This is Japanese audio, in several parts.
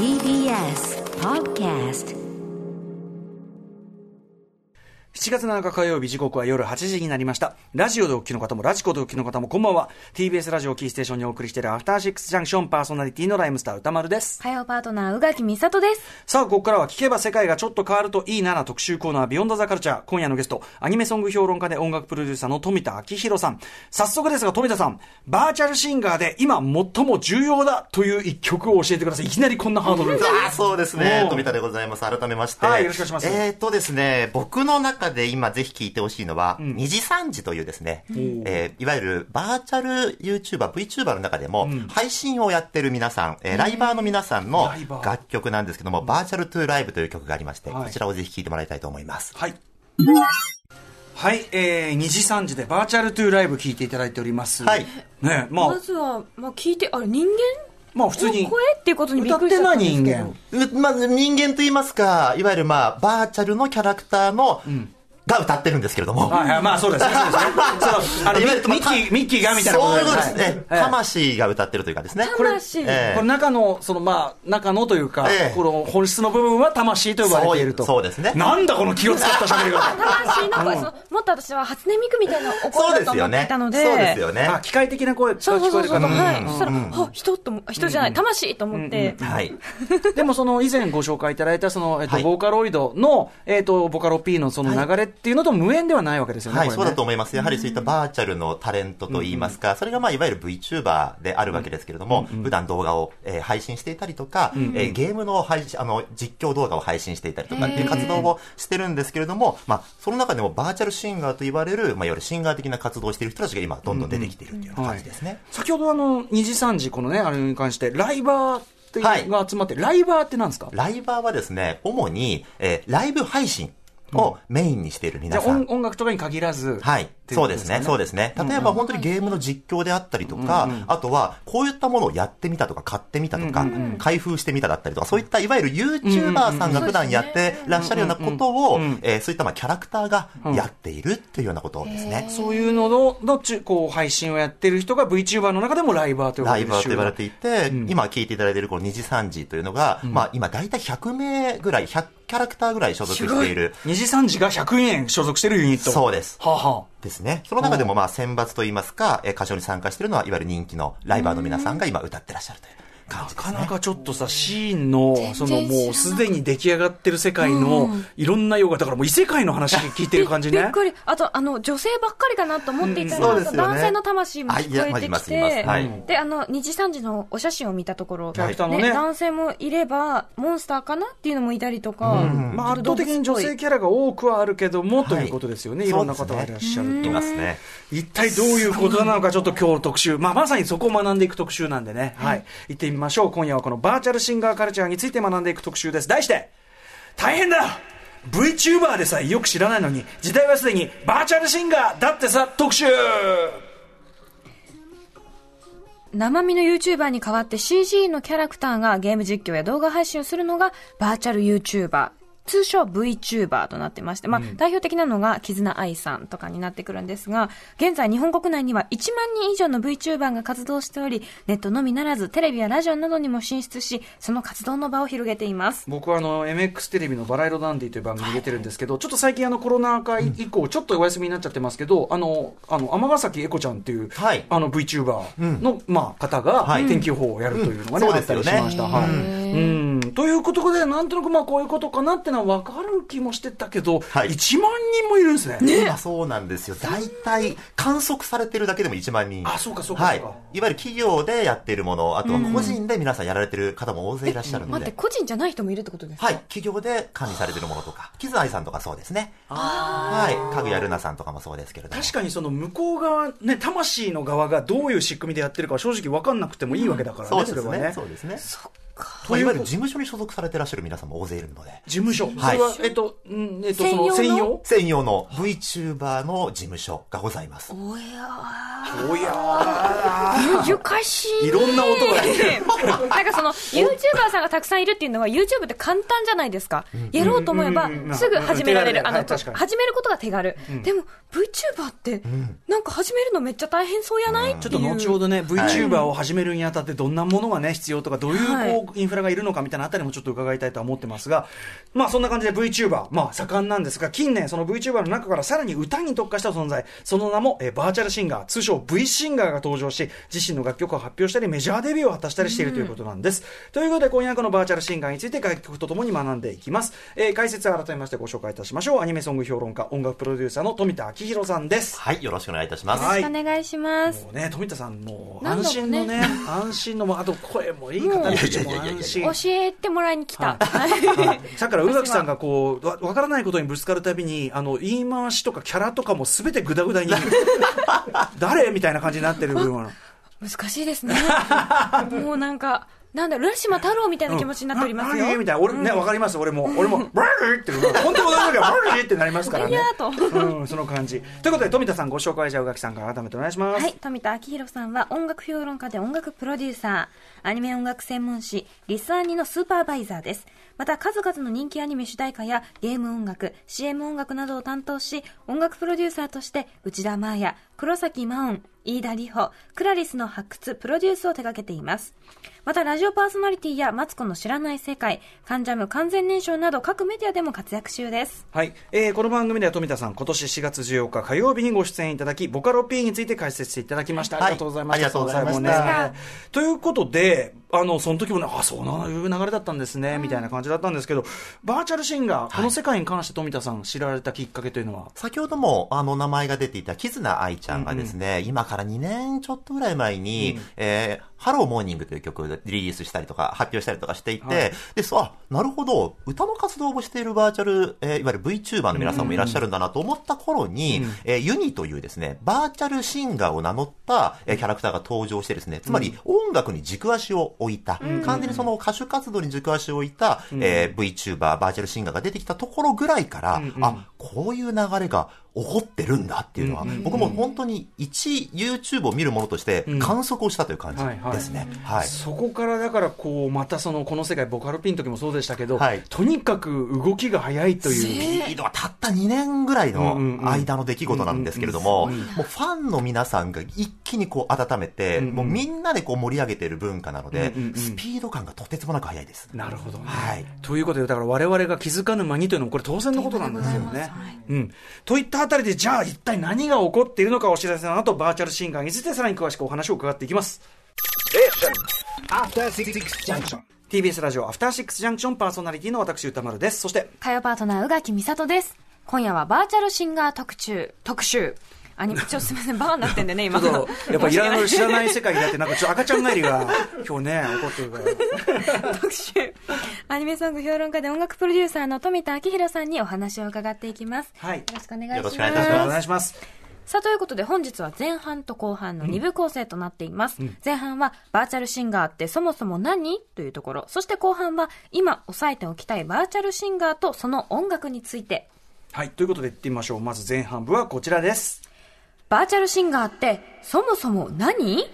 TBS Podcast 7月7日火曜日時刻は夜8時になりました。ラジオでお聞きの方も、ラジコでお聞きの方も、こんばんは。TBS ラジオキーステーションにお送りしているアフターシックスジャンクションパーソナリティのライムスター歌丸です。火曜パートナー、宇垣美里です。さあ、ここからは聞けば世界がちょっと変わるといいなな特集コーナー、ビヨンドザカルチャー。今夜のゲスト、アニメソング評論家で音楽プロデューサーの富田明宏さん。早速ですが、富田さん、バーチャルシンガーで今最も重要だという一曲を教えてください。いきなりこんなハードルです。ああ、そうですね富田でございます。改めまして。はいよろしくお願いしますえーっとですね、僕の中で今ぜひ聞いてほしいのは、二次三次というですね、えーいわゆるバーチャル YouTuber、VTuber の中でも、配信をやってる皆さん、えーライバーの皆さんの楽曲なんですけども、バーチャルトゥーライブという曲がありまして、はいこちらをぜひ聴いてもらいたいと思います。はい。はい、えー、2時3時でバーチャルトゥーライブ聞いていただいております。はい。ねまあま、ずは、まあ、聞いて、あれ、人間？まあ普通にの声っていうことにびっくりし歌ってない。人間。うまず人間と言いますか、いわゆるまあ、バーチャルのキャラクターの、が歌ってるんですけれども。はいはい、まあそうですね。そうですね。そう、あの、ミいわゆるミッキー、ミッキーがみたいなことですね。はい魂が歌ってるというかですね。魂。ええこれ中の、そのまあ、中のというか、ええこの本質の部分は魂と呼ばれていると。そうですねなんだこの気を使った喋り方。魂の声、もっと私は初音ミクみたいなおそう声だと思ってですよねいたので。そうですよね。あ、機械的な声が聞そうそうそうそう。こえる方も。はい。そしたら、あ、人とも、人じゃない、魂と思って。はい。でもその以前ご紹介いただいたその、えっと、はいボーカロイドの、えっと、ボカロ P のその流れっていうのと無縁ではないわけですよね。はい、ね。そうだと思います。やはりそういったバーチャルのタレントといいますか、それがまあいわゆる VTuber であるわけですけれども、普段動画を、えー配信していたりとか、えーゲームの配信、あの、実況動画を配信していたりとかっていう活動をしてるんですけれども、まあ、その中でもバーチャルシンガーと言われる、まあ、いわゆるシンガー的な活動をしている人たちが今、どんどん出てきているという感じですね。先ほどあの、2時3時このね、あれに関して、ライバーっていうはいのが集まって、ライバーって何ですか？ライバーはですね、主に、えーライブ配信をメインにしている皆さん。音音楽とかに限らず。はい。っていそうですね。そうでですね。例えば本当にゲームの実況であったりとか、あとはこういったものをやってみたとか買ってみたとか、開封してみただったりとか、そういったいわゆる YouTuber さんが普段やってらっしゃるようなことを、えーそういったまあキャラクターがやっているっていうようなことですね。そういうのの、のちこう、配信をやってる人が VTuber の中でもライバーと呼ばれるライバーと言われていて、今聞いていただいているこの2時3時というのが、まあ今大体100名ぐらい、100キャラクターぐらい所属している。2時3時が100円所属してるユニット。そうです。はあはあですね。その中でもまあ選抜といいますか、えー歌唱に参加しているのは、いわゆる人気のライバーの皆さんが今歌ってらっしゃるという。なかなかちょっとさ、シーンの、そのもうすでに出来上がってる世界の、いろんな用語、だからもう異世界の話聞いてる感じね。びっくり。あと、あの、女性ばっかりかなと思っていたら、男性の魂も聞こえてきて、はいで、あの、二次三次のお写真を見たところ、男性もいれば、モンスターかなっていうのもいたりとか、まあ圧倒的に女性キャラが多くはあるけども、ということですよね。はいいろんな方がいらっしゃるとい。ますね。一体どういうことなのか、ちょっと今日特集。まあ、まさにそこを学んでいく特集なんでね。はい。行ってみましょう。今夜はこのバーチャルシンガーカルチャーについて学んでいく特集です。題して、大変だ !VTuber でさえよく知らないのに、時代はすでにバーチャルシンガーだってさ、特集生身の YouTuber に代わって CG のキャラクターがゲーム実況や動画配信をするのがバーチャル YouTuber。通称 VTuber となってまして、まあ、代表的なのが、絆愛さんとかになってくるんですが、現在日本国内には1万人以上の VTuber が活動しており、ネットのみならず、テレビやラジオなどにも進出し、その活動の場を広げています。僕はあの MX テレビのバラ色ダンディという番組に出てるんですけど、ちょっと最近あのコロナ禍以降、ちょっとお休みになっちゃってますけど、あの、あの、天ヶ崎エコちゃんっていう、はい。あの VTuber の、まあ、方がはい。天気予報をやるというのがね、うん。あったりしました。そうですよねはい。へうん。ということで、なんとなくまあこういうことかなってのは分かる気もしてたけど、はい1万人もいるんですね。今そうなんですよ。大体観測されてるだけでも1万人。あそうかそうかはい。そうかいわゆる企業でやっているもの、あとは個人で皆さんやられてる方も大勢いらっしゃるの待って、で。個人じゃない人もいるってことですか？はい。企業で管理されているものとか、キズアイさんとかそうですね。はい。かぐやるなさんとかもそうですけれども。確かにその向こう側、ね、魂の側がどういう仕組みでやってるかは正直分かんなくてもいいわけだからね、そうですね。それはね。そうですね。というまあいわゆる事務所に所属されてらっしゃる皆さんも大勢いるので。事務所。はい。それは、えっと、うんえっと、そ専用の？の専用？専用の VTuber の事務所がございます。おやおやー、ゆかしい。いろんな音がねなんかその、YouTuber さんがたくさんいるっていうのは、YouTube って簡単じゃないですか。やろうと思えばすぐ始められる。うんあの、はい確かに。始めることが手軽。でも、VTuber って、なんか始めるのめっちゃ大変そうやない？ちょっと後ほどね、VTuber を始めるにあたってどんなものがね、必要とか、どういうはい。こう、インフラがいるのかみたいなあたりもちょっと伺いたいとは思ってますが、まあそんな感じで VTuber、まあ盛んなんですが、近年その VTuber の中からさらに歌に特化した存在、その名も、えーバーチャルシンガー、通称 V シンガーが登場し、自身の楽曲を発表したり、メジャーデビューを果たしたりしているということなんです。ということで、今夜はこのバーチャルシンガーについて楽曲とともに学んでいきます。えー解説を改めましてご紹介いたしましょう。アニメソング評論家、音楽プロデューサーの富田明宏さんです。はい、よろしくお願いいたします。はいお願いします。もうね、富田さんもう安心のね、安心のも、あと声もいい語り口も安心。教えてもらいに来た。はい。さっきから宇垣さんがこうわわからないことにぶつかるたびにあの言い回しとかキャラとかもすべてグダグダに 誰？みたいな感じになってる部分は。難しいですね。もうなんか、なんだ、浦島太郎みたいな気持ちになっておりますよ。何みたいな。俺ねわかります？俺も俺もブラーって本当に同じ時はブラーってなりますからね。う。んその感じ。ということで富田さんご紹介じゃあ宇垣さんから改めてお願いします。はい、富田明宏さんは音楽評論家で音楽プロデューサー、アニメ音楽専門誌、リスアニのスーパーバイザーです。また数々の人気アニメ主題歌やゲーム音楽、CM 音楽などを担当し、音楽プロデューサーとして内田真礼、黒崎真音、飯田里穂、 ClariS の発掘、プロデュースを手掛けています。またラジオパーソナリティやマツコの知らない世界、カンジャム完全燃焼など各メディアでも活躍中です。はい、えーこの番組では富田さん今年4月14日火曜日にご出演いただきボカロ P について解説していただきました、はい。ありがとうございましたありがとうございました。ということであのその時もねあそうないう流れだったんですね、みたいな感じだったんですけどバーチャルシンガー、この世界に関して富田さん知られたきっかけというのは？先ほども、あの、名前が出ていた、キズナ愛ちゃんがですね、今から2年ちょっとぐらい前に、えーハローモーニングという曲をリリースしたりとか、発表したりとかしていて、はい。で、そう、あ、なるほど、歌の活動をしているバーチャル、えーいわゆる VTuber の皆さんもいらっしゃるんだなと思った頃に、えーユニというですね、バーチャルシンガーを名乗った、えーキャラクターが登場してですね、つまり音楽に軸足を置いた、完全にその歌手活動に軸足を置いた、えー VTuber、バーチャルシンガーが出てきたところぐらいから、あ、こういう流れが起こってるんだっていうのは、僕も本当に一 YouTube を見るものとして観測をしたという感じ。はいはいですね。はい。そこからだからこうまたそのこの世界ボカロ P の時もそうでしたけど、はいとにかく動きが早いというスピードはたった2年ぐらいの間の出来事なんですけれども、もうファンの皆さんが一気にこう温めて、もうみんなでこう盛り上げている文化なので、スピード感がとてつもなく速いです。なるほどね。はいということで、だから我々が気づかぬ間にというのも、これ当然のことなんですよね。うん。といったあたりで、じゃあ一体何が起こっているのかお知らせの後、バーチャルシンガーについてさらに詳しくお話を伺っていきます。After Six Junction. TBS ラジオ、アフターシックスジャンクションパーソナリティの私、歌丸です。そして、火曜パートナー、宇垣美里です。今夜はバーチャルシンガー特集、特集。アニメ、ちょっとすみません、バーになってんでね、今。ちょっと、やっぱいらない、申し知らない世界だって、なんかちょっと赤ちゃん帰りが、今日ね、起こってるから。特集。アニメソング評論家で音楽プロデューサーの富田明宏さんにお話を伺っていきます。はいよろしくお願いします。よろしくお願いいたしますお願いします。さあ、ということで本日は前半と後半の2部構成となっています。前半はバーチャルシンガーってそもそも何？というところ。そして後半は今押さえておきたいバーチャルシンガーとその音楽について。はい、ということで行ってみましょう。まず前半部はこちらです。バーチャルシンガーってそもそも何？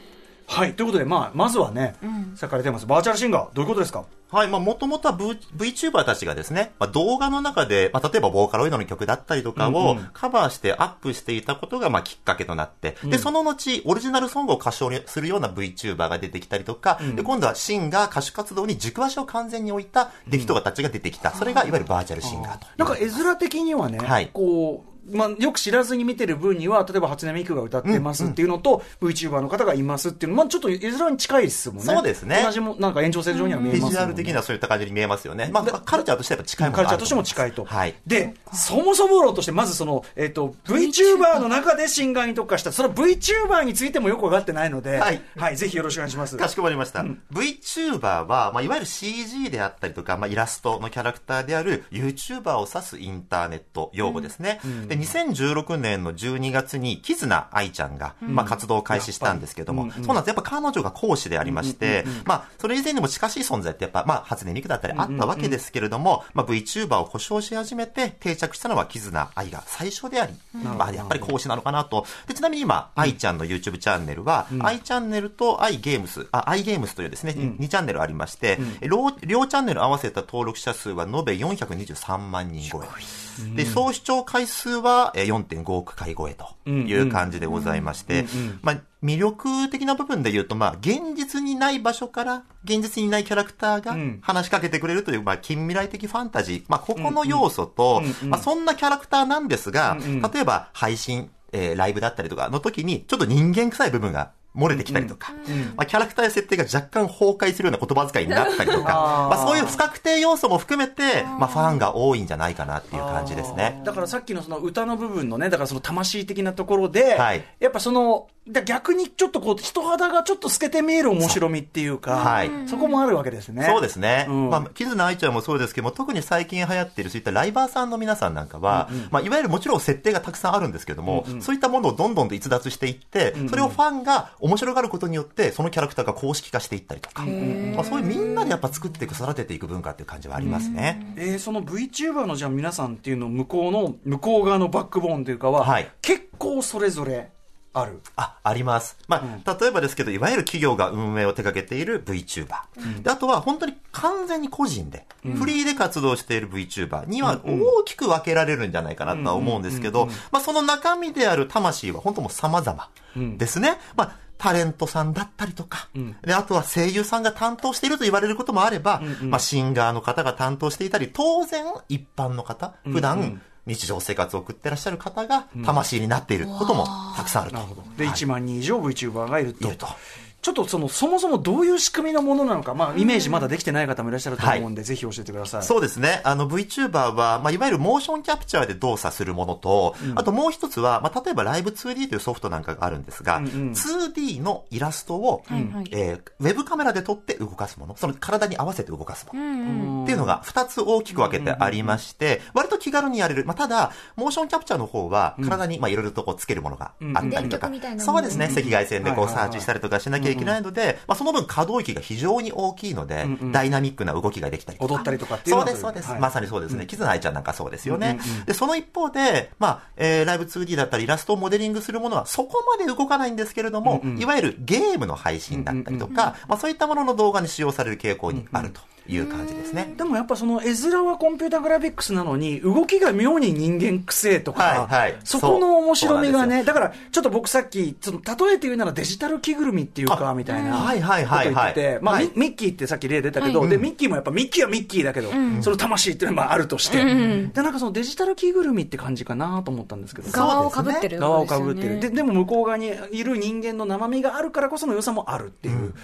はい、ということで、まあ、まずはね、さっきから出てます、バーチャルシンガー、どういうことですか？はい、まあ、もともとは V- VTuber たちがですね、まあ、動画の中で、まあ、例えばボーカロイドの曲だったりとかをカバーしてアップしていたことが、まあ、きっかけとなって、で、その後、オリジナルソングを歌唱するような VTuber が出てきたりとか、で、今度はシンガー歌手活動に軸足を完全に置いた出来とかたちが出てきた。それが、いわゆるバーチャルシンガーと。なんか絵面的にはね、はい。こう、まあ、よく知らずに見てる分には、例えば初音ミクが歌ってますっていうのと、VTuber の方がいますっていうの、まあ、ちょっと絵面に近いですもんね。そうですね同じも、なんか延長線上には見えビますね。ジュアル的にはそういった感じに見えますよね。まあ、カルチャーとしてはやっぱ近いものカルチャーとしても近いと。はい。で、そもそも論として、まずその、えっ、と、VTuber の中でシンガーに特化した、その VTuber についてもよくわかってないので、はいはい、ぜひよろしくお願いします。かしこまりました。VTuber は、まあ、いわゆる CG であったりとか、まあ、イラストのキャラクターである YouTuber を指すインターネット用語ですね。で、2016年の12月に、キズナ愛ちゃんが、まあ、活動を開始したんですけども、そうなんです。やっぱ彼女が講師でありまして、まあ、それ以前にも近しい存在ってやっぱ、まあ、初音ミクだったりあったわけですけれども、まあ、VTuber を故障し始めて定着したのはキズナ愛が最初であり、まあ、やっぱり講師なのかなと。で、ちなみに今、愛ちゃんの YouTube チャンネルは、愛チャンネルと愛ゲームス、あ、愛ゲームスというですね、2チャンネルありまして、両両チャンネル合わせた登録者数は延べ423万人超え。で、総視聴回数ははえー4.5億回超えという感じでございまして、まあ、魅力的な部分で言うと、まあ、現実にない場所から、現実にないキャラクターがん。話しかけてくれるという、まあ、近未来的ファンタジー。まあ、ここの要素と、まあ、そんなキャラクターなんですが、例えば、配信、えーライブだったりとかの時に、ちょっと人間臭い部分が漏れてきたりとか、まあ、キャラクターや設定が若干崩壊するような言葉遣いになったりとか、まあ、そういう不確定要素も含めて、まあ、ファンが多いんじゃないかなっていう感じですね。だからさっきのその歌の部分のね、だからその魂的なところで、はい。やっぱその、だ逆にちょっとこう、人肌がちょっと透けて見える面白みっていうか、はい。そこもあるわけですね。そうですね。うん。まあ、キズナ愛ちゃんもそうですけども、特に最近流行っているそういったライバーさんの皆さんなんかは、まあ、いわゆるもちろん設定がたくさんあるんですけども、そういったものをどんどんと逸脱していって、それをファンが面白がることによって、そのキャラクターが公式化していったりとか、まあ、そういうみんなでやっぱ作っていく、育てていく文化っていう感じはありますね。えーその VTuber のじゃあ皆さんっていうの向こうの、向こう側のバックボーンというかは、はい。結構それぞれある。あ、あります。まあ、例えばですけど、いわゆる企業が運営を手掛けている VTuber。で、あとは本当に完全に個人で、フリーで活動している VTuber には大きく分けられるんじゃないかなとは思うんですけど、まあ、その中身である魂は本当もう様々ですね。まあ、タレントさんだったりとか、で、あとは声優さんが担当していると言われることもあれば、まあ、シンガーの方が担当していたり、当然一般の方、普段、日常生活を送ってらっしゃる方が魂になっていることもたくさんあると。で、1万人以上 VTuber がいると。いるとちょっとその、そもそもどういう仕組みのものなのか、まあ、イメージまだできてない方もいらっしゃると思うんで、ぜひ教えてください。そうですね。あの VTuber は、まあ、いわゆるモーションキャプチャーで動作するものと、あともう一つは、まあ、例えばライブ 2D というソフトなんかがあるんですが、2D のイラストを、はいはい。えーウェブカメラで撮って動かすもの、その体に合わせて動かすもの。っていうのが2つ大きく分けてありまして、割と気軽にやれる。まあ、ただ、モーションキャプチャーの方は、体に、まあ、いろいろとこうつけるものがあったりとか。そうですね。赤外線でこうはいはいはい。サーチしたりとかしなきゃいけないので、まあ、その分可動域が非常に大きいので、ダイナミックな動きができたりとか。踊ったりとかっていうそうです、そうです。はいまさにそうですね。キズナアイちゃんなんかそうですよね。で、その一方で、まあ、えーライブ 2D だったり、イラストをモデリングするものはそこまで動かないんですけれども、いわゆるゲームの配信だったりとか、まあ、そういったものの動画に使用される傾向にあるという感じですね。でもやっぱその絵面はコンピュータグラフィックスなのに、動きが妙に人間くせえとか、はいはい。そこの面白みがね、だからちょっと僕さっき、その例えて言うならデジタル着ぐるみっていうか、あみたいなはいはいはいはい。こと言ってて、まあ、はい。ミミッキーってさっき例出たけど、はい。で、ミッキーもやっぱミッキーはミッキーだけど、その魂っていうのはまああるとして、で、なんかそのデジタル着ぐるみって感じかなと思ったんですけど。側をかぶってる側をかぶってる。で、でも向こう側にいる人間の生身があるからこその良さもあるっていう、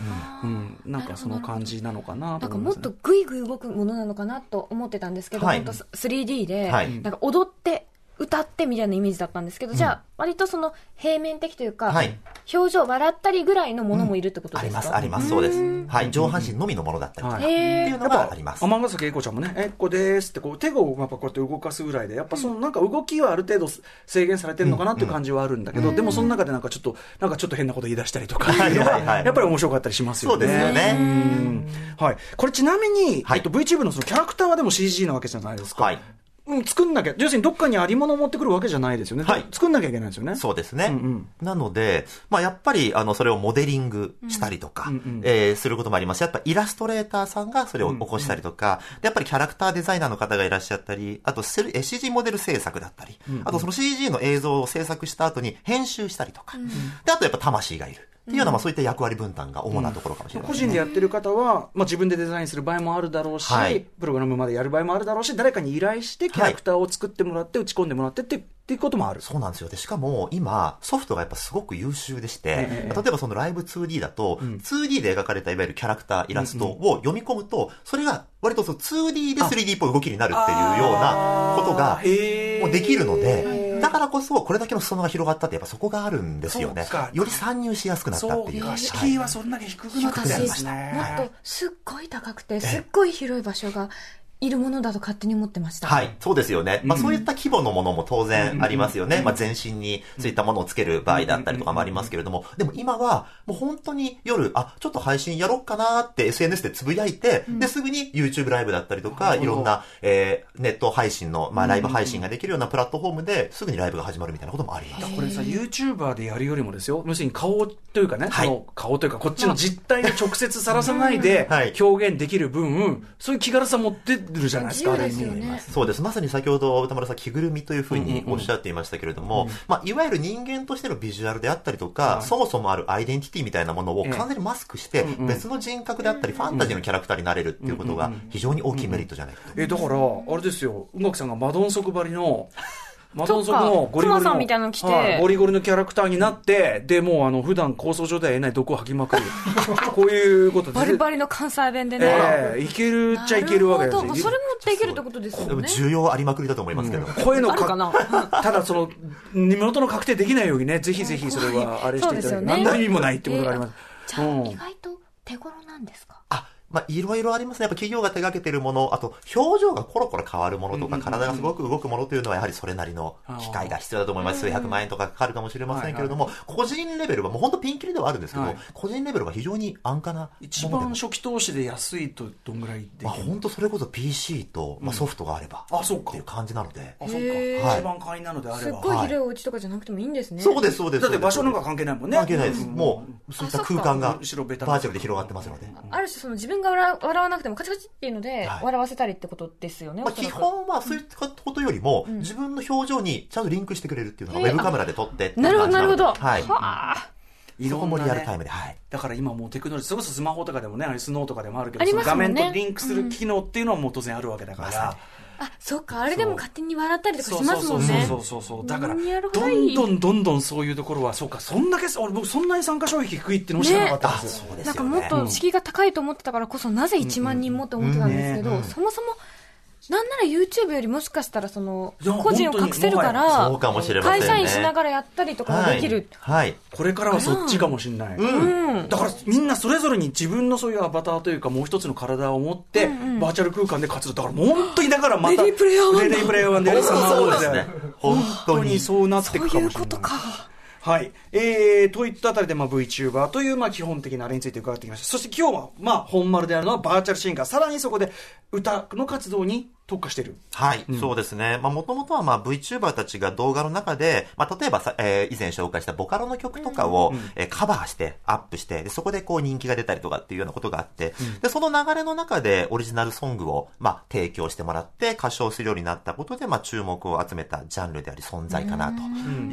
うん、なんかその感じなのかなとなんかもっとグイグイ動くものなのかなと思ってたんですけど、はい。本当 3D で、はい。なんか踊って、歌ってみたいなイメージだったんですけど、じゃあ、割とその平面的というか、はい。表情笑ったりぐらいのものもいるってことですか、あります、あります、そうです。はい、上半身のみのものだったりとか、はい。っていうのがあります。天ヶ崎英子ちゃんもね、え、これですって、こう、手をやっぱこうやって動かすぐらいで、やっぱそのなんか動きはある程度制限されてるのかなっていう感じはあるんだけど、でもその中でなんかちょっと、なんかちょっと変なこと言い出したりとか、やっぱり面白かったりしますよね。そうですよね。うん。はい。これちなみに、はい。えっと、VTuber のそのキャラクターはでも CG なわけじゃないですか。はい。うん、作んなきゃ、要するにどっかにあり物を持ってくるわけじゃないですよね。はい作んなきゃいけないですよね。そうですね。うんうんなので、まあ、やっぱり、あの、それをモデリングしたりとか、えーすることもありますし、やっぱイラストレーターさんがそれを起こしたりとか、でやっぱりキャラクターデザイナーの方がいらっしゃったり、あとセル、え CG モデル制作だったり、あとその CG の映像を制作した後に編集したりとか、で、あとやっぱ魂がいる。っていうような、まあ、そういった役割分担が主なところかもしれない個ですね。人でやってる方は、まあ、自分でデザインする場合もあるだろうし、はい。プログラムまでやる場合もあるだろうし、誰かに依頼してキャラクターを作ってもらって、打ち込んでもらってってっていうこともある。そうなんですよ。で、しかも今、ソフトがやっぱすごく優秀でして、ええ例えばそのライブ 2D だと、2D で描かれたいわゆるキャラクター、イラストを読み込むと、それが割とその 2D で 3D っぽい動きになるっていうようなことが、もうできるので、だからこそ、これだけの裾野が広がったって、やっぱそこがあるんですよね。より参入しやすくなったっていう。か、敷居はそんなに低くなって私、もるんですね。っとすっごい高くて、すっごい広い場所がいるものだと勝手に思ってました。はい、そうですよね。まあそういった規模のものも当然ありますよね。まあ全身にそういったものをつける場合だったりとかもありますけれども、でも今はもう本当に夜、あ、ちょっと配信やろっかなって SNS でつぶやいて、で、すぐに YouTube ライブだったりとか、いろんな、えーネット配信の、まあライブ配信ができるようなプラットフォームですぐにライブが始まるみたいなこともあります。これさ、YouTuber でやるよりもですよ、要するに顔というかね、はい。その顔というか、こっちの実態を直接さらさないではい。表現できる分、そういう気軽さ持ってるじゃないですか、ある意味。そうです。まさに先ほど歌丸さん、着ぐるみというふうにおっしゃっていましたけれども、まあ、いわゆる人間としてのビジュアルであったりとか、そもそもあるアイデンティティみたいなものをええ完全にマスクして、別の人格であったり、ファンタジーのキャラクターになれるっていうことが非常に大きいメリットじゃないかと。え、だから、あれですよ、宇垣さんがマドンソク張りの、マドンソクのゴリゴリの、みたいなの着てはいゴリゴリのキャラクターになって、で、もうあの、普段構想上では得ない毒を吐きまくる。こういうことで。バリバリの関西弁でね。ええいけるっちゃいけるわけですよなるほどそれもできるってことですでもよね。需要ありまくりだと思いますけど。声のあるかなただその、身元の確定できないようにね、ぜひぜひそれはあれしていただいて、そうですよね何の意味もないってことがあります。じゃあ、うん意外と手頃なんですか？あ、まあ、いろいろありますね。やっぱ企業が手掛けてるもの、あと、表情がコロコロ変わるものとか、体がすごく動くものというのは、やはりそれなりの機械が必要だと思います。数百万円とかかかるかもしれませんけれども、個人レベルは、もう本当ピンキリではあるんですけど、はい個人レベルは非常に安価なもので一も番初期投資で安いとどんぐらいでまあ、本当それこそ PC と、まあ、ソフトがあれば、あそうかっていう感じなので。あ、そっか。一番会員なのであれば。すっごい広いお家とかじゃなくてもいいんですね。そうです、そうです。だって場所なんかか関係ないもんね。関係ないです。もう、そういった空間が、バ後ろベターチャルで広がってますので。ある種その自分が笑笑わなくてもカチカチっていうのではい笑わせたりってことですよね。まあ、おそらく基本はそういったことよりも、自分の表情にちゃんとリンクしてくれるっていうのが、ウへーェブカメラで撮ってっていうなるほど、なるほど。はい。はあ。いろんもね、リアルタイムで、はい。だから今もうテクノロジー、それこそスマホとかでもね、あれスノーとかでもあるけど、ありますその画もんね面とリンクする機能っていうのはもう当然あるわけだから。あ、そっか、あれでも勝手に笑ったりとかしますもんね。そうそうそうだからどんどんどんどんそういうところはそうか。そんだけ俺僕そんなに参加障壁低いってのも知らなかったんですよ、そうですよね。なんかもっと敷居が高いと思ってたからこそ、なぜ1万人もって思ってたんですけど、そもそも、なんなら YouTube よりもしかしたらその個人を隠せるか本ら。会社員しながらやったりとかができる、はい。はい。これからはそっちかもしれない、うんだからみんなそれぞれに自分のそういうアバターというかもう一つの体を持って、バーチャル空間で活動だからもう本当にだからまたレディープレイヤー1だレディープレイヤー1でやりそうですね。本本当に。そうなっていそうくかもしれないいうことかはい。えー、といったあたりで、まあ、VTuber という、まあ、基本的なあれについて伺ってきました。そして今日は、まあ、本丸であるのはバーチャルシンガー。さらにそこで、歌の活動に特化している。はい、そうですね。まあ、もともとは、まあ、VTuber たちが動画の中で、まあ、例えばさ、えー以前紹介したボカロの曲とかを、えーカバーして、アップして、でそこでこう人気が出たりとかっていうようなことがあって、で、その流れの中でオリジナルソングを、まあ、提供してもらって、歌唱するようになったことで、まあ、注目を集めたジャンルであり存在かなと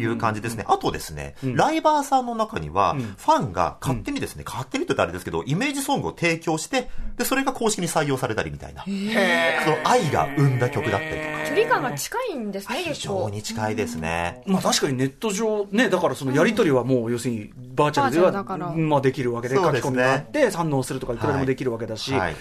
いう感じですね。あとですね、ライバーさんの中には、ファンが勝手にですね、勝手にと言ったらあれですけど、イメージソングを提供して、で、それが公式に採用されたりみたいな。その愛が生んだ曲だったりとか。距離感が近いんですね非常に近いですね。まあ、確かにネット上、ね、だからそのやりとりはもう、要するに、バーチャルでは、まあ、できるわけで、書き込みがあって、反応するとか、いくらでもできるわけだし、はい。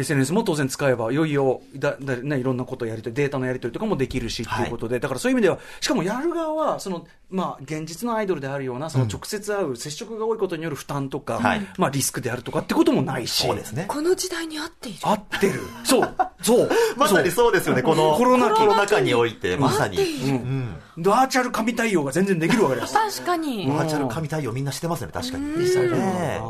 SNS も当然使えば、いよいよだだ、ね、いろんなことをやりとり、データのやり取りとかもできるしっていうことで、だからそういう意味では、しかもやる側は、その、まあ、現実のアイドルであるような、その直接会う、接触が多いことによる負担とか、はい。まあ、リスクであるとかってこともないし、そうですね。この時代に合っている。合ってる。そう、そう。まさにそう。ですよね、このコロナ禍において、まさに。うん。バーチャル神対応が全然できるわけです。確かにバーチャル神対応みんなしてますね、確かに。実際ね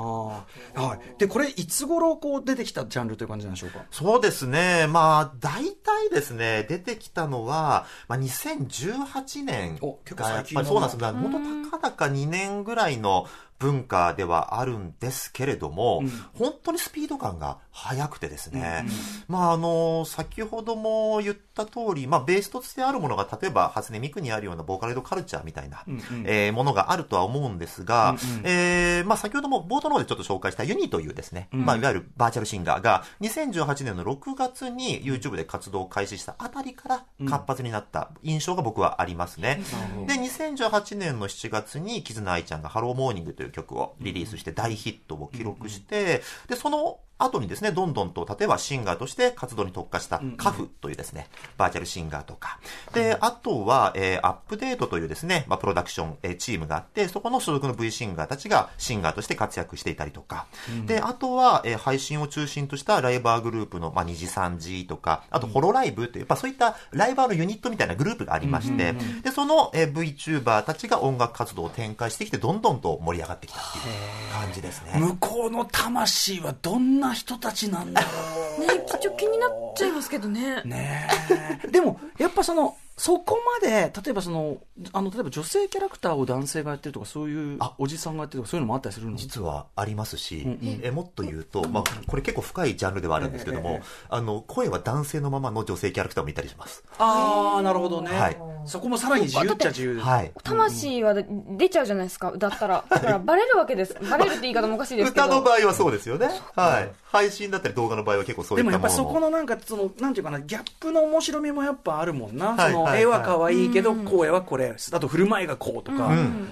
はい。で、これ、いつ頃こう出てきたジャンルという感じなんでしょうか？そうですね。まあ、大体ですね、出てきたのは、まあ、2018年お結構が、やっぱりそうなんです。本当たかだか2年ぐらいの文化ではあるんですけれども、本当にスピード感が速くてですね、まあ、あの、先ほども言った通り、まあ、ベースとしてあるものが、例えば、初音ミクにあるようなボーカロイドカルチャーみたいな、えーものがあるとは思うんですが、えーまあ、先ほども冒頭の方でちょっと紹介した YuNi というですね、まあ、いわゆるバーチャルシンガーが、2018年の6月に YouTube で活動を開始したあたりから活発になった印象が僕はありますね。で、2018年の7月に、キズナアイちゃんが Hello, Morning という曲をリリースして大ヒットを記録して、で、その後にですね、どんどんと、例えばシンガーとして活動に特化した花譜というですね、バーチャルシンガーとか、で、あとは、えーアップデートというですね、まあ、プロダクション、えーチームがあって、そこの所属の V シンガーたちがシンガーとして活躍していたりとか、で、あとは、えー配信を中心としたライバーグループの、まあ、2次3次とか、あと、ホロライブという、まあ、そういったライバーのユニットみたいなグループがありまして、で、その、えー VTuber たちが音楽活動を展開してきて、どんどんと盛り上がってきたっていう感じですね。向こうの魂はどんな人たちなんだろう。ねちょっと気になっちゃいますけどねねえ。でも、やっぱその、そこまで、例えばその、あの、例えば女性キャラクターを男性がやってるとか、そういうあおじさんがやってるとか、そういうのもあったりするの？実はありますし、んえもっと言うと、まあ、これ結構深いジャンルではあるんですけども、ええええあの声は男性のままの女性キャラクターもいたりします。ああ、なるほどね。はいそこもさらに自由っちゃ自由です。はい魂は出ちゃうじゃないですか、だったら。だからバレるわけです。バレるって言い方もおかしいですけど。歌の場合はそうですよね。はい。配信だったり動画の場合は結構そういでもやっぱそこのなんか、その、なんていうかな、ギャップの面白みもやっぱあるもんな。その、はいはい絵は可愛いけど、声はこれ、あと振る舞いがこうとか、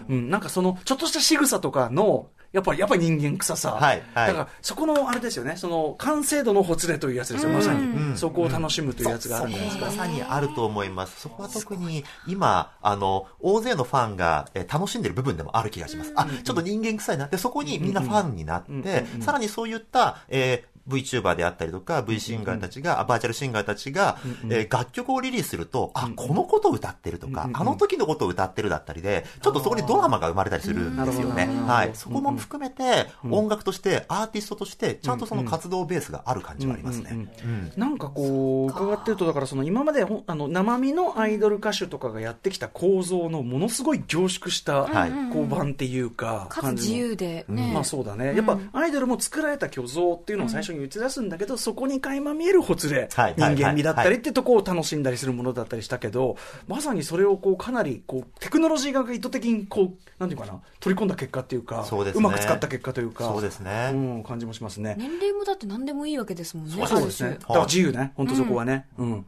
うん、なんかその、ちょっとした仕草とかの、やっぱり、やっぱり人間臭さ。はいはい。だから、そこの、あれですよね、その、完成度のほつれというやつですよ、まさに。そこを楽しむというやつがある。ん。じゃないですか。まさにあると思います。そこは特に今、あの、大勢のファンが、えー楽しんでる部分でもある気がします。あ、ちょっと人間臭いな。って、そこにみんなファンになって、さらにそういった、えー VTuber であったりとか、V シンガーたちが、あバーチャルシンガーたちが、えー楽曲をリリースすると、あ、このことを歌ってるとか、あの時のことを歌ってるだったりで、ちょっとそこにドラマが生まれたりするんですよね。はい。そこも含めて、音楽として、アーティストとして、ちゃんとその活動ベースがある感じはありますね。うんなんかこう、伺ってると、だからその今まであの生身のアイドル歌手とかがやってきた構造のものすごい凝縮した、はい。こう版っていうか、自由でね。まあそうだね。やっぱアイドルも作られた虚像っていうのを最初に打ち出すんだけど、そこに垣間見えるほつれ、はい人間味だったりはいってとこを楽しんだりするものだったりしたけど、まさにそれをこうかなりこうテクノロジーが意図的にこう、なんていうかな、取り込んだ結果っていうか、そうですねまく使った結果というか、そうですねうん、感じもしますね。年齢もだって何でもいいわけですもんね。そうですね。だから自由ね、本当そこはね。うん。いうん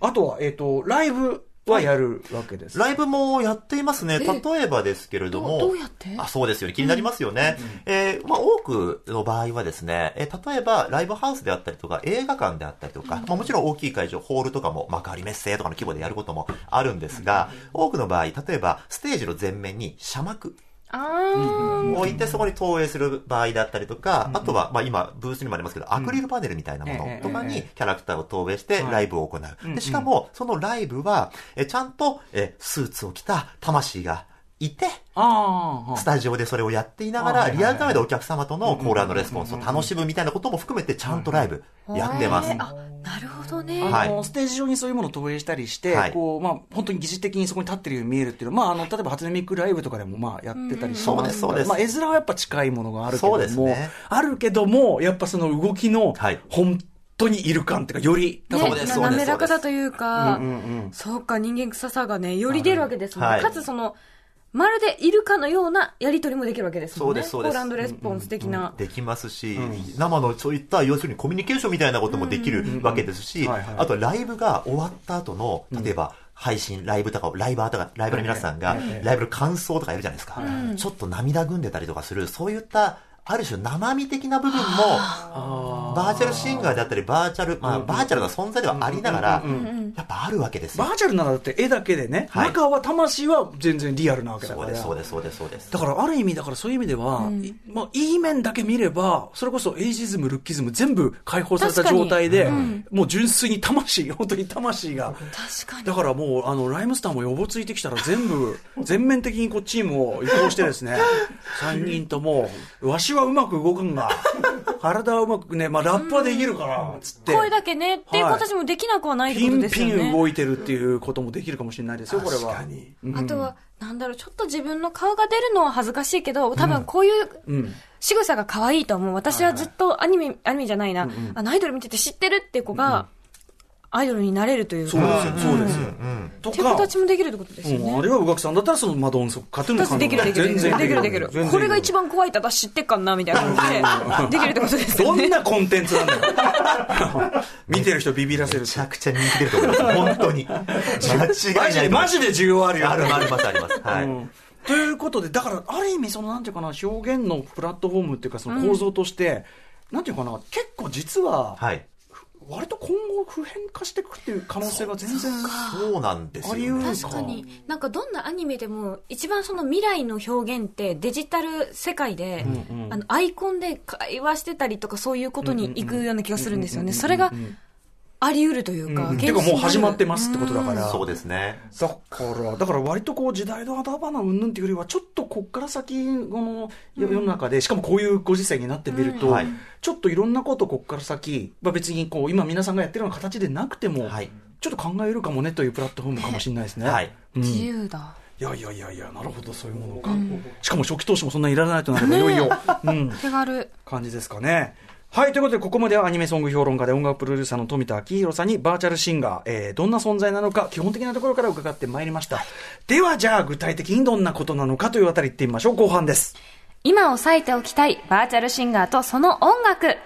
あとは、えっと、ライブはやるわけです。ライブもやっていますね。例えばですけれども。どうやって？あ、そうですよね。気になりますよね。えーまあ、多くの場合はですね、えー例えば、ライブハウスであったりとか、映画館であったりとか、まあ、もちろん大きい会場、ホールとかも、幕張メッセとかの規模でやることもあるんですが、多くの場合、例えば、ステージの前面に車幕。置いてそこに投影する場合だったりとか、あとは、まあ今、ブースにもありますけど、アクリルパネルみたいなものとかにキャラクターを投影してライブを行う。でしかも、そのライブは、えちゃんとえスーツを着た魂がいて、ああスタジオでそれをやっていながら、リアルタイムでお客様とのコールレスポンスを楽しむみたいなことも含めて、ちゃんとライブやってます。あ、なるほどね。あの、はいステージ上にそういうものを投影したりして、はい。こう、まあ、本当に疑似的にそこに立ってるように見えるっていうのは、まあ、あの、例えば初音ミックライブとかでも、まあ、やってたりしますそうですそうです。まあ、絵面はやっぱ近いものがあるけども、ね。あるけども、やっぱその動きのはい、本当にいる感っていうか、より、ねそうですそうです。滑らかだというか、そうか、人間臭さがね、より出るわけですもんね。はい。かつその、まるでいるかのようなやりとりもできるわけですもんね。そうですそうです。コールレスポンス的な。できますし、生のそういった要するにコミュニケーションみたいなこともできるわけですし、あとライブが終わった後の、例えば、配信、ライブとかを、ライバーとか、ライブの皆さんがライブの感想とかやるじゃないですか。ちょっと涙ぐんでたりとかする、そういった、ある種生身的な部分も、バーチャルシンガーであったり、バーチャル、まあ、バーチャルな存在ではありながら、やっぱあるわけですよ。バーチャルならだって絵だけでね、はい中は魂は全然リアルなわけだから。そうです、そうです、そうです、そうです。だからある意味、だからそういう意味では、いまあ、いい面だけ見れば、それこそエイジズム、ルッキズム全部解放された状態で、もう純粋に魂、本当に魂が。確かに。だからもう、あの、ライムスターも予防ついてきたら全部、全面的にこうチームを移行してですね、3人とも、わしはうまく動くんだ。体はうまくね、まあラップはできるから、つって。声だけね、っていう形もできなくはないってピンことですよね。ピン動いてるっていうこともできるかもしれないですよ、これは。確かにうんあとは、なんだろう、ちょっと自分の顔が出るのは恥ずかしいけど、多分こういううん。仕草が可愛いと思う。私はずっとアニメ、アニメじゃないな、あのアイドル見てて知ってるって子が、アイドルになれるというか。そうですよ、そうですよ。うん。とっていう形もできるってことですようん、ね。あるいは宇垣さんだったらそのマドンソカトゥーンの私できるできるできる。全然できるできる全然。これが一番怖いって私知ってっかんな、みたいな感じで、できるってことですよね。どんなコンテンツなんだよ。見てる人ビビらせるめちゃくちゃ人気出ると思います。本当に。間マ違いない。ジでマジで需要あるよ。あるあります、あります。はい。うんということで、だから、ある意味、その、なんていうかな、表現のプラットフォームっていうか、その構造として、なんていうかな、結構実は、はい。割と今後普遍化していくっていう可能性が全然、そうなんですよあり得るね。確かに。なんかどんなアニメでも、一番その未来の表現ってデジタル世界で、あの、アイコンで会話してたりとかそういうことに行くような気がするんですよね。それがあり得るというか、うんていうかもう始まってますってことだから。そうですね。だから、だから割とこう時代の頭花うんぬんっていうよりは、ちょっとこっから先、この世の中で、しかもこういうご時世になってみると、うんはいちょっといろんなことこっから先、まあ、別にこう今皆さんがやってるような形でなくても、はいちょっと考えるかもねというプラットフォームかもしれないですね。はいうん自由だ。いやいやいやいや、なるほど、そういうものか。しかも初期投資もそんなにいらないとなれば、いよいよ、うん、手軽。感じですかね。はい。ということで、ここまではアニメソング評論家で音楽プロデューサーの富田明宏さんにバーチャルシンガー、えー、どんな存在なのか、基本的なところから伺ってまいりました。では、じゃあ、具体的にどんなことなのかというあたり行ってみましょう。後半です。今押さえておきたいバーチャルシンガーとその音楽。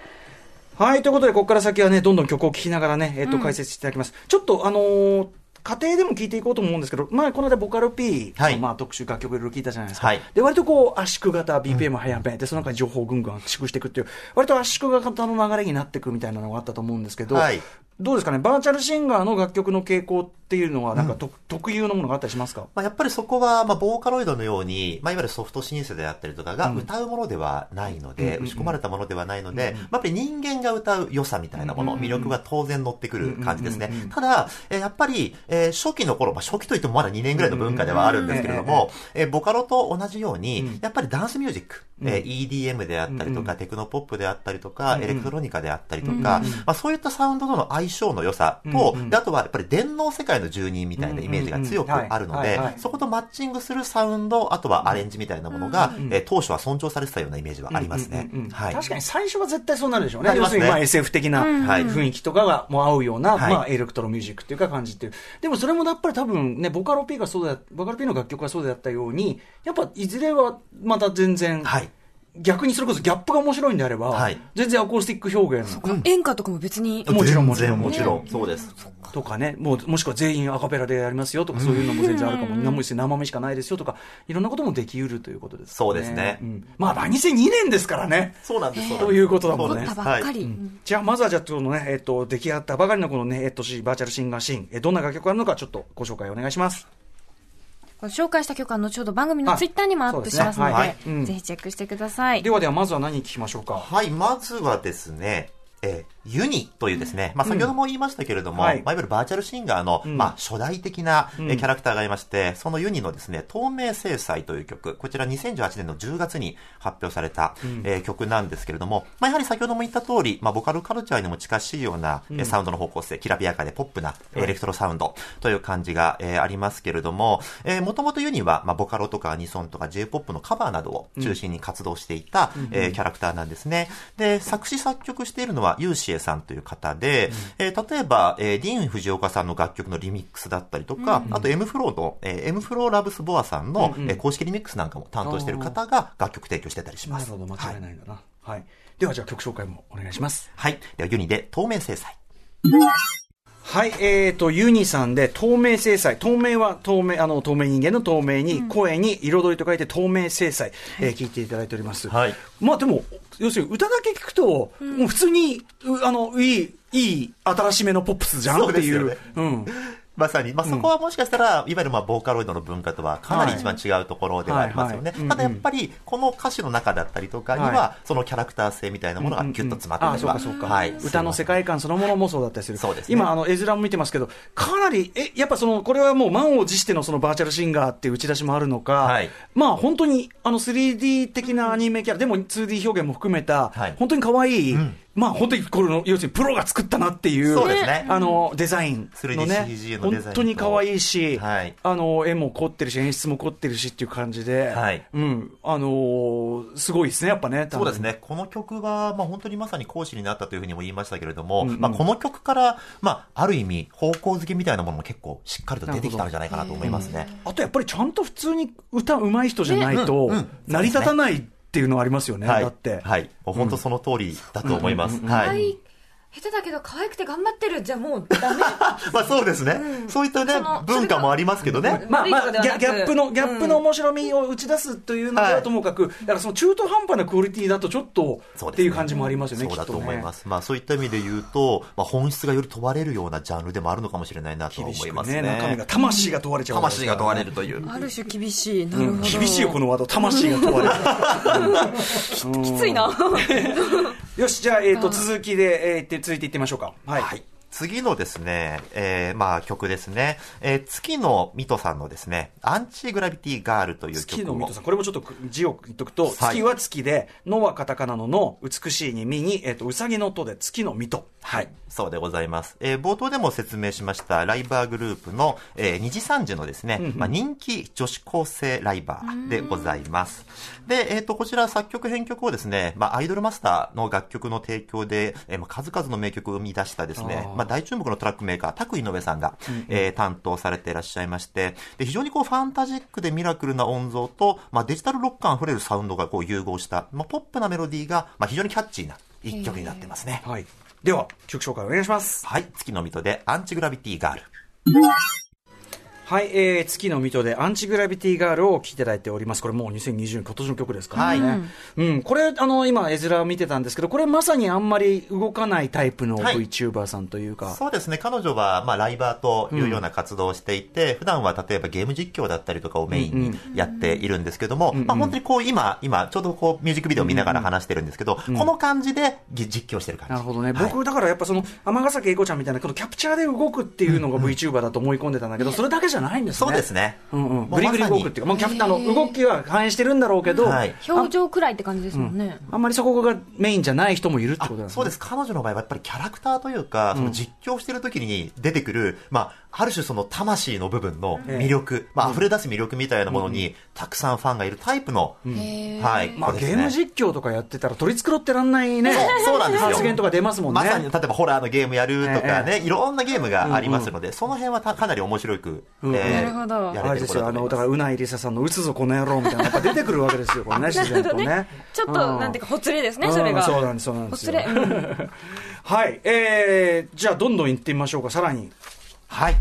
はい。ということで、ここから先はね、どんどん曲を聴きながらね、えっ、と、解説していただきます。ちょっと、あのー家庭でも聞いていこうと思うんですけど、前、この間、ボカロ P の、はい。まあ、特集楽曲いろいろ聞いたじゃないですか。はい。で、割とこう、圧縮型、BPM 早め、で、その中に情報をぐんぐん圧縮していくっていう、割と圧縮型の流れになっていくみたいなのがあったと思うんですけど、はいどうですかね、バーチャルシンガーの楽曲の傾向っていうのは、なんか、と特有のものがあったりしますか？まあ、やっぱりそこは、まあ、ボーカロイドのように、まあ、いわゆるソフトシンセであったりとかが歌うものではないので、打ち込まれたものではないので、まあ、やっぱり人間が歌う良さみたいなもの、魅力が当然乗ってくる感じですね。ただ、えーやっぱり、えー初期の頃、まあ、初期といってもまだ2年ぐらいの文化ではあるんですけれども、えーボカロと同じように、やっぱりダンスミュージック、えー EDM であったりとか、テクノポップであったりとか、エレクトロニカであったりとか、まあ、そういったサウンドとの相性の良さと、であとはやっぱり電脳世界の住人みたいなイメージが強くあるのでそことマッチングするサウンド、あとはアレンジみたいなものが、えー当初は尊重されてたようなイメージはありますね。うんうんうん。はい。確かに最初は絶対そうなるでしょうね。ますね。要するにまあ SF 的なはい。雰囲気とかがもう合うような、はい。まあエレクトロミュージックっていうか感じっていう。でもそれもやっぱり多分ね、ボカロ P がそうだ、ボカロ P の楽曲がそうであったように、やっぱいずれはまた全然、はい。逆にそれこそギャップが面白いんであれば、はい。全然アコースティック表現演歌とかも別に。もちろんもちろんもちろん。そうです。とかね、もうもしくは全員アカペラでやりますよとか、そういうのも全然あるかも、生身生身しかないですよとか、いろんなこともできうるということですね。そうですね。ん。まあ、来2002年ですからね。そうなんです。ということだもんね。起こったばっかり。じゃあ、まずはじゃあ、このね、えっ、と、出来上がったばかりのこのね、えっ、と、しバーチャルシンガーシーン、えどんな楽曲があるのか、ちょっとご紹介お願いします。この紹介した曲は後ほど番組のツイッターにもアップしますので、ですね。はい。うん。ぜひチェックしてください。で。はでは、まずは何聞きましょうか？はい、まずはですね、えーユニというですね、まあ、先ほども言いましたけれども、はい。まあ、いわゆるバーチャルシンガーの、まあ、初代的な、えーうんキャラクターがいまして、そのユニのですね、透明制裁という曲、こちら2018年の10月に発表された、えー曲なんですけれども、まあ、やはり先ほども言った通り、まあ、ボカロカルチャーにも近しいような、えーサウンドの方向性、きらびやかでポップな、エレクトロサウンドという感じが、えーありますけれども、えー、もともと YuNi は、まあ、ボカロとかアニソンとか J-POP のカバーなどを中心に活動していた、えーキャラクターなんですね。で、作詞作曲しているのは Yuc'e さんという方で、えー例えば、えーディーン・フジオカさんの楽曲のリミックスだったりとか、あと m-flo の、えー、M フローラブスボアさんの、えー公式リミックスなんかも担当している方が楽曲提供してたりします。なるほど、間違いないんだな。はい。では、じゃあ曲紹介もお願いします。はい。では、ユニで透明制裁。はい、えーと、ユニさんで透明制裁。透明は透明、あの、透明人間の透明に、声に彩りと書いて透明制裁、えー聞いていただいております。はいまあでも、要するに歌だけ聞くと、もう普通に、うあの、いい、いい、新しめのポップスじゃんっていう。ですよねうん。まさに、まあ、そこはもしかしたら、いわゆるまあボーカロイドの文化とはかなり一番違うところではありますよね。はいはい。はい。ただやっぱり、この歌詞の中だったりとかにはは、そのキャラクター性みたいなものがギュッと詰まってたりうかそうか。はい。歌の世界観そのものもそうだったりする。そうですね。今、あの、絵面も見てますけど、かなり、え、やっぱその、これはもう満を持してのそのバーチャルシンガーっていう打ち出しもあるのか、はい。まあ本当に、あの 3D 的なアニメキャラ、でも 2D 表現も含めた、はい。本当に可愛い、んまあ本当にこれの、要するにプロが作ったなっていう、そうですね。あの、デザインのね 3DCG の本当に可愛いし、はい。あの、絵も凝ってるし、演出も凝ってるしっていう感じで、はい。うん、あのーすごいですね、やっぱね。そうですね。この曲は、まあ、本当にまさに講師になったというふうにも言いましたけれども、うんうん。まあ、この曲から、まあ、ある意味、方向づけみたいなものも結構しっかりと出てきたんじゃないかなと思いますね。あとやっぱりちゃんと普通に歌うまい人じゃないとねうん。うん、成り立たないっていうのはありますよね、はい。だって。はい。もう本当その通りだと思います。はい。い下手だけど可愛くて頑張ってるじゃもうダメ。まあそうですね。そういったね文化もありますけどね。まあまあ、ギャギャップの、ギャップの面白みを打ち出すというのはともかく、だからその中途半端なクオリティだとちょっとっていう感じもありますよね、そうだと思います。まあそういった意味で言うと、まあ本質がより問われるようなジャンルでもあるのかもしれないなと。思いますね。ね、中身が、魂が問われちゃう魂が問われるという。ある種厳しい。なるほど。うん厳しいよ、このワード。魂が問われる。きついな。よし、じゃあ、えっ、と、続きで、えー、って続いていってみましょうか。はい。次のですね、えー、まあ曲ですね、えー、月のミトさんのですね、アンチグラビティガールという曲を。月のミトさん、これもちょっと字を言っとくと、月は月で、のはカタカナのの、美しいにみに、えっ、と、うさぎのとで月のミト。はい。そうでございます。えー、冒頭でも説明しましたライバーグループの、えー、二次三次のですね、うんうん、まあ、人気女子高生ライバーでございます。で、えっ、ー、と、こちら作曲編曲をですね、まあ、アイドルマスターの楽曲の提供で、えー、まあ、数々の名曲を生み出したですね、まあ、大注目のトラックメーカー、拓井上さんが、うんうん、えー、担当されていらっしゃいまして、で、非常にこう、ファンタジックでミラクルな音像と、まあ、デジタルロック感溢れるサウンドがこう融合した、まあ、ポップなメロディーが、まあ、非常にキャッチーな一曲になってますね。はい。では、曲紹介お願いします。はい。月の水戸でアンチグラビティガール。はい、えー、月の水戸でアンチグラビティガールを聴いていただいております。これもう2020年今年の曲ですからね。はい、うん。これ、あの、今、絵面を見てたんですけど、これまさにあんまり動かないタイプの VTuber さんというか。はい、そうですね。彼女は、まあ、ライバーというような活動をしていて、うん、普段は例えばゲーム実況だったりとかをメインにやっているんですけども、うんうん、まあ、本当にこう、今、今、ちょうどこう、ミュージックビデオを見ながら話してるんですけど、うんうん、この感じで実況してる感じ。なるほどね。はい、僕、だからやっぱその、尼崎英子ちゃんみたいな、このキャプチャーで動くっていうのが VTuber だと思い込んでたんだけど、それだけじゃないんですね。そうですね。ね。うんうん。グリグリ動くっていうか、もうキャプターの動きは反映してるんだろうけど、はい、表情くらいって感じですもんね、あんまりそこがメインじゃない人もいるってことなんですね。そうです。彼女の場合はやっぱりキャラクターというか、その実況してる時に出てくる、まあ、ある種その魂の部分の魅力、まあ、溢れ出す魅力みたいなものに、たくさんファンがいるタイプの、はい。まあ、ゲーム実況とかやってたら取り繕ってらんないね。そうなんですよ。発言とか出ますもんね。まさに、例えばホラーのゲームやるとかね、いろんなゲームがありますので、その辺はかなり面白く、なるほど。やれてることだと思います。からうないりささんの打つぞこの野郎みたいなやっぱ出てくるわけですよこれね 自然とね。ちょっと、なんていうかほつれですねそれが。そうなんですそうなんです。よ はいえー、じゃあどんどんいってみましょうかさらに。はい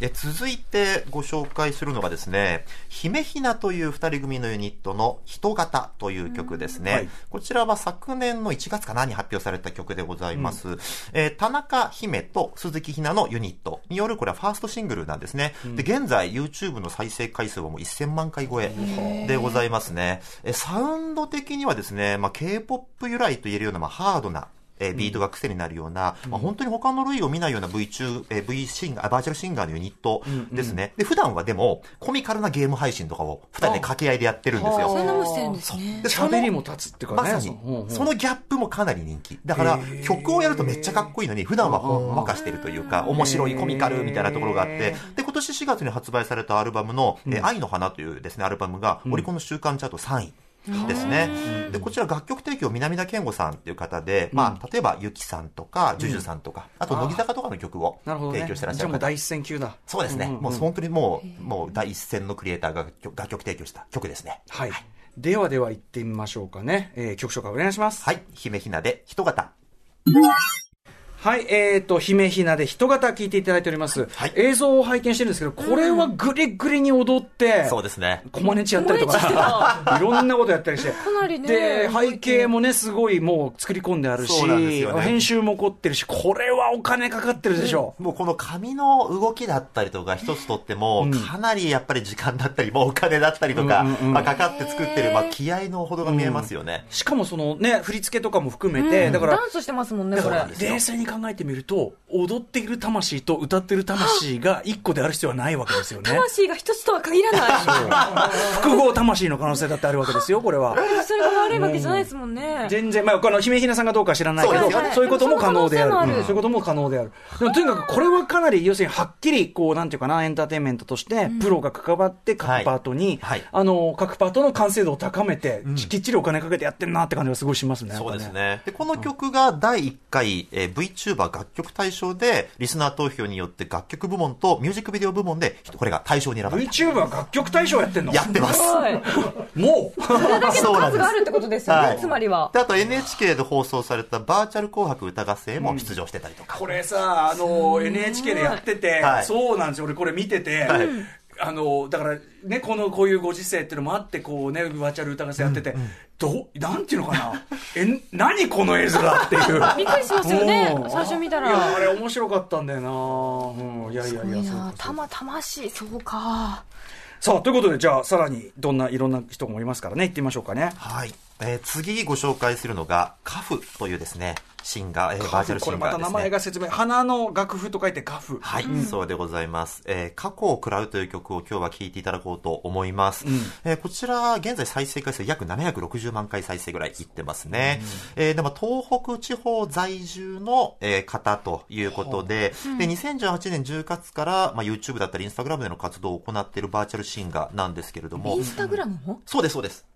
え続いてご紹介するのがですね、姫ひなという二人組のユニットの人型という曲ですね。はい、こちらは昨年の1月かなに発表された曲でございます。うん、えー、田中姫と鈴木ひなのユニットによるこれはファーストシングルなんですね。うん、で、現在 YouTube の再生回数はもう1000万回超えでございますね。えサウンド的にはですね、まあ、K-POP 由来と言えるような、まあ、ハードなえー、ビートが癖になるような、うん、まあ、本当に他の類を見ないような V 中、えー、V シンガー、バーチャルシンガーのユニットですね。うんうん、で、普段はでも、コミカルなゲーム配信とかを二人で掛け合いでやってるんですよ。そんなもしてるんですね。で、喋りも立つっていうかね。まさに、そのギャップもかなり人気。だから、曲をやるとめっちゃかっこいいのに、普段はほんわかしてるというか、面白いコミカルみたいなところがあって、で、今年4月に発売されたアルバムの、えー、愛の花というですね、アルバムが、オリコンの週間チャート3位。ですね。で、こちら楽曲提供、南田健吾さんっていう方で、まあ、例えば、ゆきさんとか、ジュジュさんとか、あと、乃木坂とかの曲を提供してらっしゃる方。第一線級だ。そうですね。もう本当にもう、もう第一線のクリエイターが楽曲提供した曲ですね。はい。ではでは行ってみましょうかね。えー、曲紹介お願いします。はい。姫ひなで、人型。はい、えっ、ー、と、姫ひなで人型聞いていただいております。はい、映像を拝見してるんですけど、これはぐりぐりに踊って、そうですね。コマネチやったりとか、いろんなことやったりして。かなりね。で、背景もね、すごいもう作り込んであるし、ね、編集も凝ってるし、これはお金かかってるでしょう。もうこの紙の動きだったりとか、一つとっても、かなりやっぱり時間だったり、もうお金だったりとか、まあ、かかって作ってる、まあ、気合のほどが見えますよね。しかもそのね、振り付けとかも含めて、だから、ダンスしてますもんね、これ。冷静に考えてみると、踊っている魂と歌ってる魂が一個である必要はないわけですよね。魂が一つとは限らない。複合魂の可能性だってあるわけですよ、これは。それが悪いわけじゃないですもんね。全然、まあ、この姫ひなさんがどうか知らないけど、そう,、いうことも可能である。そういうことも可能である。でもとにかくこれはかなり、要するにはっきり、こう、なんていうかな、エンターテインメントとして、プロが関わって各パートに、はい、あの、各パートの完成度を高めて、うん、きっちりお金かけてやってるなって感じがすごいしますね。そうですね。で、この曲が第1回、えー、VTuber 楽曲大賞で、リスナー投票によって楽曲部門とミュージックビデオ部門で、これが対象に選ばれた。VTuber 楽曲大賞やってんの？やってます。もう？それだけの数があるってことですよね、はい、つまりは。で、あと NHK で放送されたバーチャル紅白歌合戦も出場してたりとか。うん、これさ、あの、NHK でやってて、はい、そうなんですよ、俺これ見てて、はいあのだからねこのこういうご時世っていうのもあってこうねバーチャル歌合戦やってて、うんうん、どなんていうのかな？え何この絵面っていう。びっくりしますよね。最初見たら。いやあれ面白かったんだよな、うん、いやいやいやそう。たまたましい。そうか。さあということでじゃあさらにどんないろんな人もいますからね。行ってみましょうかね。はいえー次ご紹介するのが、カフというですね、シンガー、えーバーチャルシこれンガーですね。また名前が説明花の楽譜と書いてガフはい、そうでございます。えー過去を食らうという曲を今日は聴いていただこうと思います。えーこちら、現在再生回数約760万回再生ぐらいいってますね。えーでも東北地方在住の、えー方ということで、で、2018年10月から、まあ、YouTube だったり Instagram での活動を行っているバーチャルシンガーなんですけれどもイン、スタグラムも？そうです、そうです。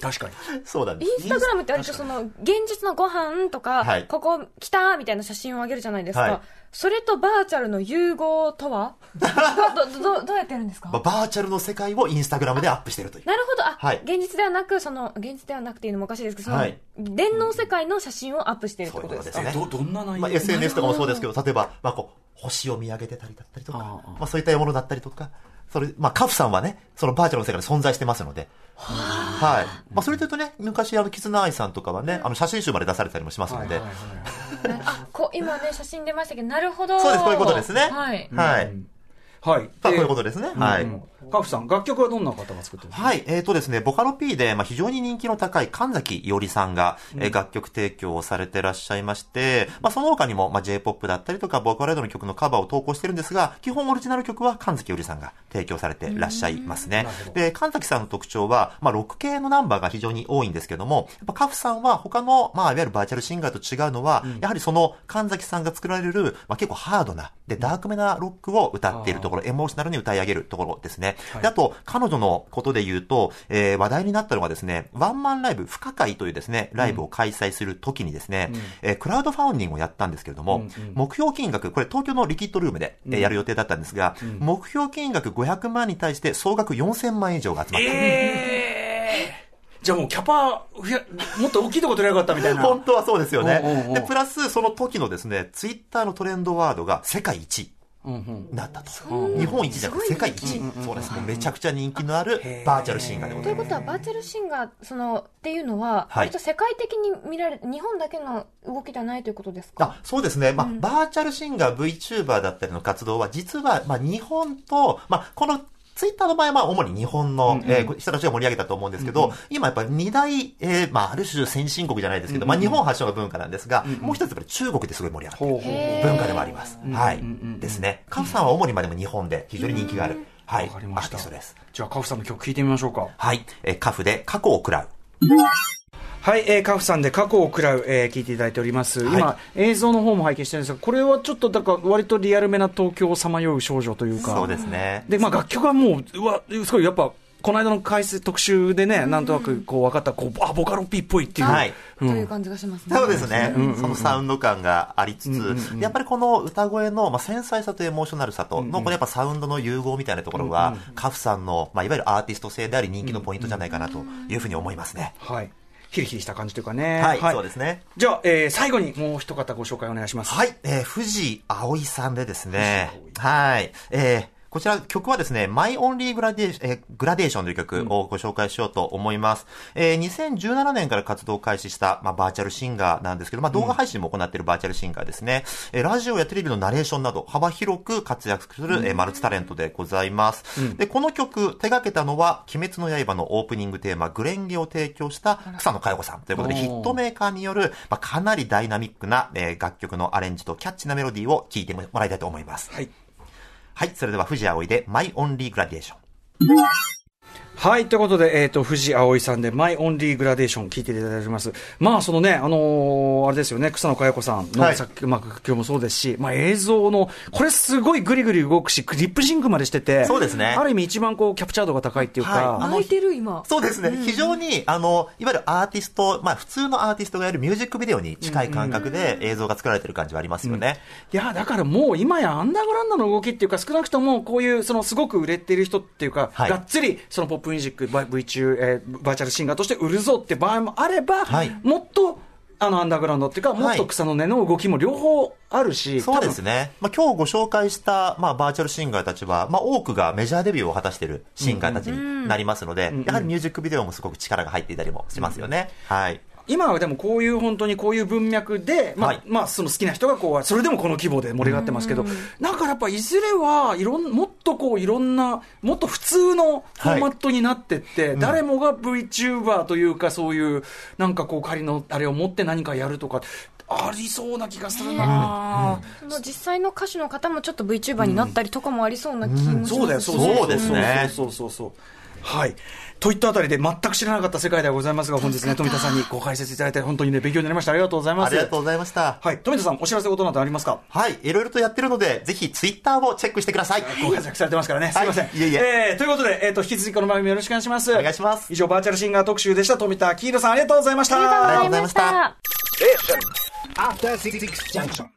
確かに。そうなんです。インスタグラムって割とその、現実のご飯とか、はい。ここ来たみたいな写真をあげるじゃないですか。はい。それとバーチャルの融合とは？どどどどうやってやるんですか？まあバーチャルの世界をインスタグラムでアップしているという。なるほど。あ、はい。現実ではなく、その、現実ではなくていうのもおかしいですけど、その、はい電脳世界の写真をアップしているってことですか？そういうことですね。どどんな内容、まあ、SNS とかもそうですけど、例えば、まあ、こう、星を見上げてたりだったりとか、ああまあ、そういったものだったりとか、それ、まあ、カフさんはね、そのバーチャルの世界に存在してますので、はい。まあ、それというとね、昔、あの、キツナアイさんとかはね、あの、写真集まで出されたりもしますので、はいはいはい あ、こう、今ね、写真出ましたけど、なるほど。そうですこういうことですねはい。はい。はい。まあ、こういうことですね。はい。うん。カフさん、楽曲はどんな方が作ってるんですか？はい、えーとですね、ボカロ P で、まあ、非常に人気の高い神崎伊織さんが、えー楽曲提供をされてらっしゃいまして、まあ、その他にも、まあ、J-POP だったりとか、ボカロイドの曲のカバーを投稿してるんですが、基本オリジナル曲は神崎伊織さんが提供されてらっしゃいますね。で、神崎さんの特徴は、まあ、ロック系のナンバーが非常に多いんですけども、やっぱカフさんは他の、まあ、いわゆるバーチャルシンガーと違うのは、やはりその神崎さんが作られる、まあ、結構ハードな、で、ダークめなロックを歌っているところ、エモーショナルに歌い上げるところですね。であと、彼女のことで言うと、えー話題になったのがですね、ワンマンライブ、不可解というですね、ライブを開催するときにですね、えークラウドファウンディングをやったんですけれども、目標金額、これ東京のリキッドルームで、えーやる予定だったんですが、目標金額500万に対して総額4000万円以上が集まった。えー。じゃあもうキャパもっと大きいとこ取れなかったみたいな。本当はそうですよね。おうおうおう。で、プラスその時のですね、ツイッターのトレンドワードが世界一。うんうんなったと。日本一じゃなくて世界一。そうです。めちゃくちゃ人気のあるバーチャルシンガーでございます。ということは、バーチャルシンガー、その、っていうのは、はい割と世界的に見られ、日本だけの動きではないということですか？あそうですね、まあバーチャルシンガー、VTuber だったりの活動は、実は、まあ、日本と、まあ、このツイッターの場合は、まあ、主に日本の、えー人たちが盛り上げたと思うんですけど、今やっぱり二大、えーまあ、ある種先進国じゃないですけど、まあ、日本発祥の文化なんですが、もう一つやっぱり中国ですごい盛り上がっている文化でもあります。はい。ですね。カフさんは主にまあでも日本で非常に人気がある、はい、アーわかりましたティストです。じゃあカフさんの曲聴いてみましょうか。はい。えーカフで過去を食らう。はい、えー、カフさんで過去を食らう、えー聞いていただいております。今、映像の方も拝見してるんですが、これはちょっと、だから割とリアルめな東京をさまよう少女というか。そうですね。で、まあ楽曲はもう、うわ、すごいやっぱ、この間の解説特集でね、なんとなくこう分かった、こう、あ、ボカロ P っぽいっていう。はい。という感じがしますね。そうですね、そのサウンド感がありつつ、やっぱりこの歌声の、まあ、繊細さとエモーショナルさと、のこのやっぱサウンドの融合みたいなところは、カフさんの、まあ、いわゆるアーティスト性であり人気のポイントじゃないかなというふうに思いますね。はい。ヒリヒリした感じというかね。はい、そうですね。じゃあ、えー最後にもう一方ご紹介お願いします。はい、えー、藤葵さんでですね、はい、えーこちら曲はですね、マイオンリーグラデーション、えーグラデーションという曲をご紹介しようと思います。えー2017年から活動を開始した、まあ、バーチャルシンガーなんですけど、まあ、動画配信も行っているバーチャルシンガーですね。えーラジオやテレビのナレーションなど幅広く活躍する、えーマルチタレントでございます。で、この曲、手掛けたのは、鬼滅の刃のオープニングテーマ、グレンゲを提供した草野佳代子さんということで、ヒットメーカーによる、まあ、かなりダイナミックな、えー楽曲のアレンジとキャッチなメロディーを聴いてもらいたいと思います。はい。はい、それでは富士葵で、 My Only Gradation。はい。ということで、えっ、と、富士葵さんで、 My Only Gradation 聞いていただいております。まあ、そのね、あのーあれですよね、草野佳代子さんの、はいさっき、まあ、もそうですし、まあ、映像の、これすごいグリグリ動くし、リップシンクまでしてて、そうですねある意味一番こう、キャプチャー度が高いっていうか、はい開いてる今。そうですね、非常に、あの、いわゆるアーティスト、まあ普通のアーティストがやるミュージックビデオに近い感覚で映像が作られてる感じはありますよね。いや、だからもう今やアンダーグラウンドの動きっていうか、少なくともこういう、そのすごく売れてる人っていうか、はいがっつり、そのポップミュージック、バ V 中、えーバーチャルシンガーとして売るぞって場合もあれば、はい。もっと、あの、アンダーグラウンドっていうか、もっと草の根の動きも両方あるし、そうですね。まあ今日ご紹介した、まあバーチャルシンガーたちは、まあ多くがメジャーデビューを果たしているシンガーたちになりますので、やはりミュージックビデオもすごく力が入っていたりもしますよね。はい。今はでもこういう本当にこういう文脈で、まあ、はい。まあ、その好きな人がこう、それでもこの規模で盛り上がってますけど、なんかやっぱいずれはいろん、もっとこういろんな、もっと普通のフォーマットになってって、誰もが VTuber というかそういう、なんかこう仮のあれを持って何かやるとか、ありそうな気がするな、その実際の歌手の方もちょっと VTuber になったりとかもありそうな気もしますそうだよ、しそうそうですねそうそうそうそう。はい。といったあたりで全く知らなかった世界ではございますが、本日ね、富田さんにご解説いただいて、本当にね、勉強になりました。ありがとうございます。ありがとうございました。はい。富田さん、お知らせことなどありますか？はい。いろいろとやってるので、ぜひツイッターをチェックしてください。ご活躍されてますからね。すいません。はいいえいええーということで、えっ、と、引き続きこの番組よろしくお願いします。お願いします以上、バーチャルシンガー特集でした。富田キールさん、ありがとうございました。ありがとうございましありがとうございましたた。Station. After Six Junction.